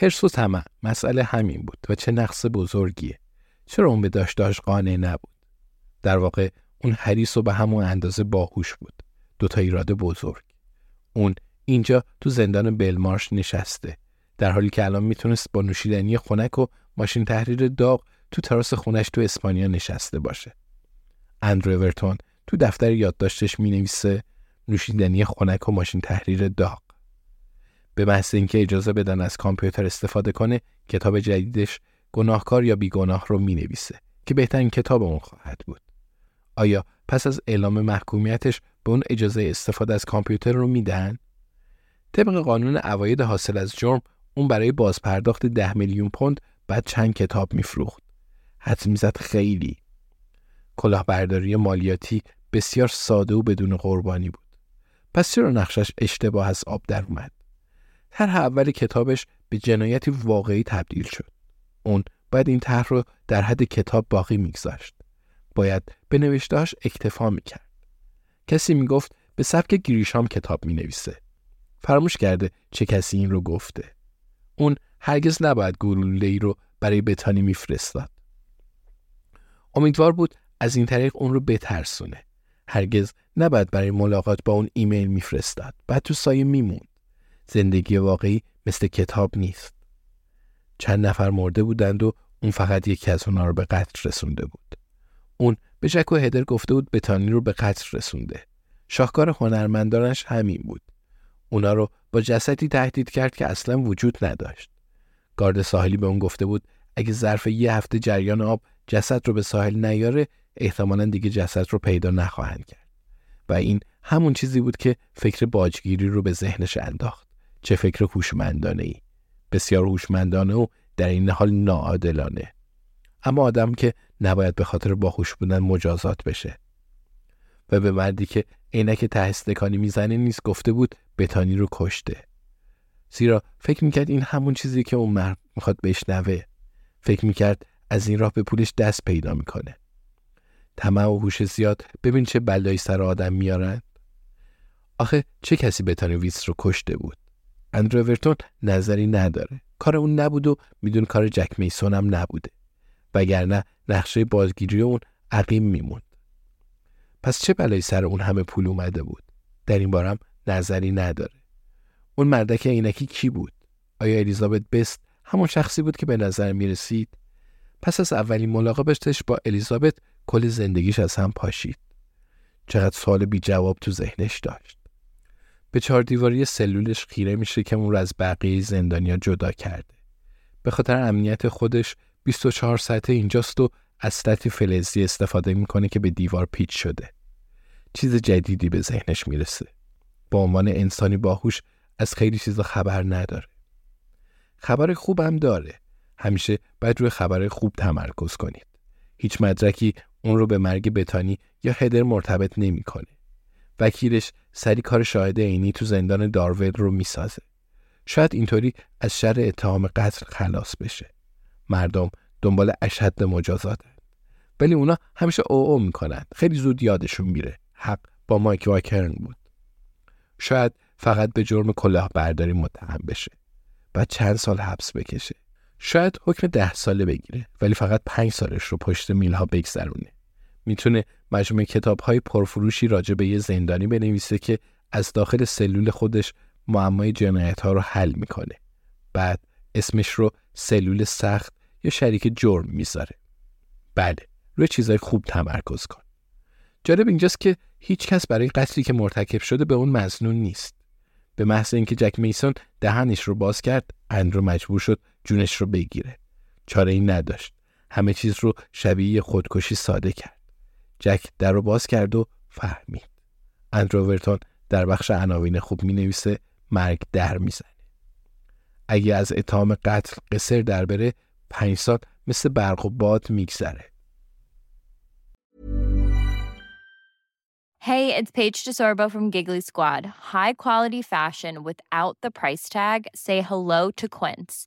حرص و طمع مسئله همین بود و چه نقص بزرگیه. چرا اون به داشتاش قانع نبود؟ در واقع اون حریص و به همون اندازه باهوش بود. دوتا ایراد بزرگ. اون اینجا تو زندان بلمارش نشسته. در حالی که الان می‌تونست با نوشیدنی خنک و ماشین تحریر داغ تو تراس خونش تو اسپانیا نشسته باشه. اندرو اورتون تو دفتر یادداشتش می نویسه نوشیدنی خنک و ماشین تحریر داغ. به محض اینکه اجازه بدن از کامپیوتر استفاده کنه کتاب جدیدش گناهکار یا بیگناه رو می نویسه که بهترین کتاب اون خواهد بود. آیا پس از اعلام محکومیتش به اون اجازه استفاده از کامپیوتر رو میدن؟ طبق قانون عواید حاصل از جرم اون برای بازپرداخت ده میلیون پوند بعد چند کتاب میفروخت. حد می‌زد خیلی. کلاهبرداری مالیاتی بسیار ساده و بدون قربانی بود. پس چرا نقشش اشتباه از آب در اومد؟ طرح اول کتابش به جنایتی واقعی تبدیل شد. اون باید این طرح رو در حد کتاب باقی میگذاشت. باید به نوشتهاش اکتفا می‌کرد. کسی می‌گفت به سبک گریشام کتاب می‌نویسه. فراموش کرده چه کسی این رو گفته. اون هرگز نباید گلوله ای رو برای بتانی میفرستاد. امیدوار بود از این طریق اون رو بترسونه. هرگز نباید برای ملاقات با اون ایمیل میفرستاد. بعد تو سایه میموند. زندگی واقعی مثل کتاب نیست. چند نفر مرده بودند و اون فقط یکی از اونا رو به قتل رسونده بود. اون به جک و هدر گفته بود بتانی رو به قتل رسونده. شاهکار هنرمندانش همین بود. اونا رو با جسدی تهدید کرد که اصلا وجود نداشت. گارد ساحلی به اون گفته بود اگه ظرف یه هفته جریان آب جسد رو به ساحل نیاره احتمالا دیگه جسد رو پیدا نخواهند کرد. و این همون چیزی بود که فکر باجگیری رو به ذهنش انداخت. چه فکر هوشمندانه ای. بسیار هوشمندانه و در این حال ناعادلانه. اما آدم که نباید به خاطر باهوش بودن مجازات بشه. و به مردی که عینک ته استکانی می‌زنه نیست گفته بود بتانی رو کشته. زیرا فکر می‌کرد این همون چیزی که اون مرد می‌خواد بشنوه. فکر می‌کرد از این راه به پولش دست پیدا می‌کنه. طمع و هوش زیاد ببین چه بلایی سر آدم میارن. آخه چه کسی بتانی ویس رو کشته بود؟ اندرو ورتون نظری نداره. کار اون نبود و میدون کار جک میسون هم نبوده. وگرنه نقشه بازگیری اون عقیم میموند. پس چه بلایی سر اون همه پول اومده بود؟ در این بارم نظری نداره. اون مردک عینکی کی بود؟ آیا الیزابت بست همون شخصی بود که به نظر می رسید؟ پس از اولین ملاقاتش با الیزابت کل زندگیش از هم پاشید. چقدر سوال بی جواب تو ذهنش داشت. به چهار دیواری سلولش خیره میشه که اون رو از بقیه زندانیا جدا کرده. به خاطر امنیت خودش 24 ساعته اینجاست و از سطح فلزی استفاده می‌کنه که به دیوار پیچ شده. چیز جدیدی به ذهنش می‌رسه. با عنوان انسانی باهوش از خیلی چیزا خبر نداره. خبر خوبم داره. همیشه باید روی خبر خوب تمرکز کنید. هیچ مدرکی اون رو به مرگ بتانی یا هدر مرتبط نمی‌کنه. وکیلش سری کار شاهد عینی تو زندان دارول رو می‌سازه. شاید اینطوری از شر اتهام قتل خلاص بشه. مردم دنبال اشد مجازاتن. ولی اونا همیشه او او می‌کنن. خیلی زود یادشون میره. حق با مایک واکرن بود. شاید فقط به جرم کلاهبرداری متهم بشه. بعد چند سال حبس بکشه. شاید حکم ده ساله بگیره ولی فقط پنج سالش رو پشت میلها بگذرونه. می‌تونه مجموعه کتاب های پرفروشی راجع به یه زندانی بنویسه که از داخل سلول خودش معمای جنایت ها رو حل می‌کنه. بعد اسمش رو سلول سخت یا شریک جرم می‌ذاره. بله روی چیزای خوب تمرکز کن. جالب اینجاست که هیچ کس برای قتلی که مرتکب شده به اون مزنون نیست. به محض اینکه جک میسون دهنش رو باز کرد اندرو مجبور شد جونش رو بگیره چاره این نداشت همه چیز رو شبیه خودکشی ساده کرد جک در رو باز کرد و فهمید اندرو در بخش عناوین خوب می نویسه مرگ در می‌زنه اگه از اتهام قتل قصر در بره پنج سال مثل برق و باد میگذره Hey, it's Paige DeSorbo from Giggly Squad. High quality fashion without the price tag. Say hello to Quince.